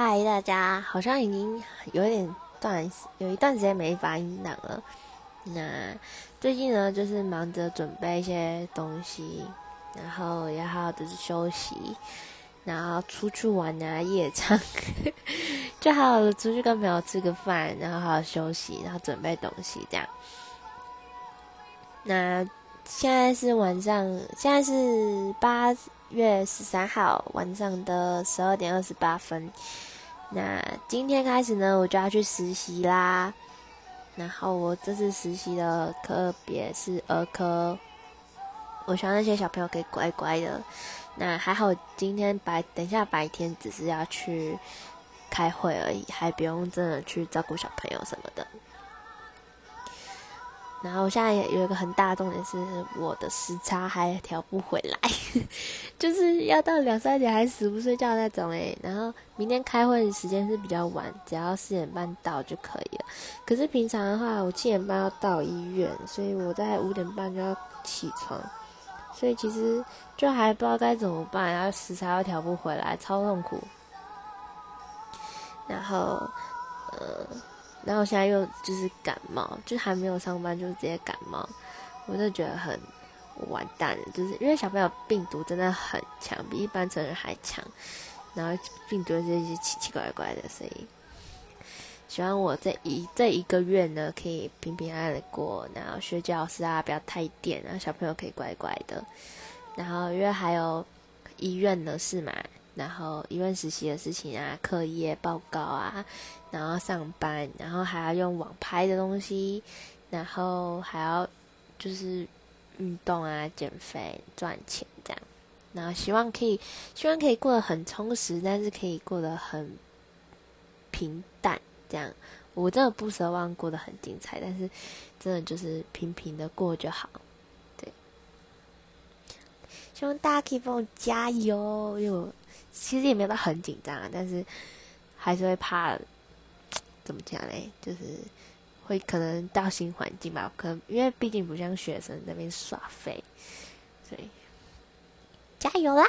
嗨，大家，好像已经有点段有一段时间没发音档了。那最近呢，就是忙着准备一些东西，然后也好好的休息，然后出去玩啊，夜唱，就好好的出去跟朋友吃个饭，然后好好休息，然后准备东西这样。那现在是晚上，现在是八月十三号晚上的十二点二十八分。那今天开始呢，我就要去实习啦。然后我这次实习的科别是儿科，我希望那些小朋友可以乖乖的。那还好，今天白等一下白天只是要去开会而已，还不用真的去照顾小朋友什么的。然后现在有一个很大的重点是，我的时差还调不回来，就是要到两三点还死不睡觉那种诶。然后明天开会的时间是比较晚，只要四点半到就可以了。可是平常的话，我七点半要到医院，所以我在五点半就要起床，所以其实就还不知道该怎么办，然后时差又调不回来，超痛苦。然后，呃。然后现在又就是感冒，就还没有上班就直接感冒，我就觉得很完蛋了。就是因为小朋友病毒真的很强，比一般成人还强，然后病毒这些奇奇怪怪的，所以希望我这一这一个月呢可以平平安安的过，然后学教师啊不要太电，然后小朋友可以乖乖的。然后因为还有医院的事嘛。然后医院实习的事情啊，课业报告啊，然后上班，然后还要用网拍的东西，然后还要就是运动啊，减肥赚钱这样，然后希望可以，希望可以过得很充实，但是可以过得很平淡这样。我真的不奢望过得很精彩，但是真的就是平平的过就好。对，希望大家可以帮我加油，因为。其实也没有到很紧张啊，但是还是会怕，怎么讲嘞？就是会可能到新环境吧，可能因为毕竟不像学生那边耍废，所以加油啦！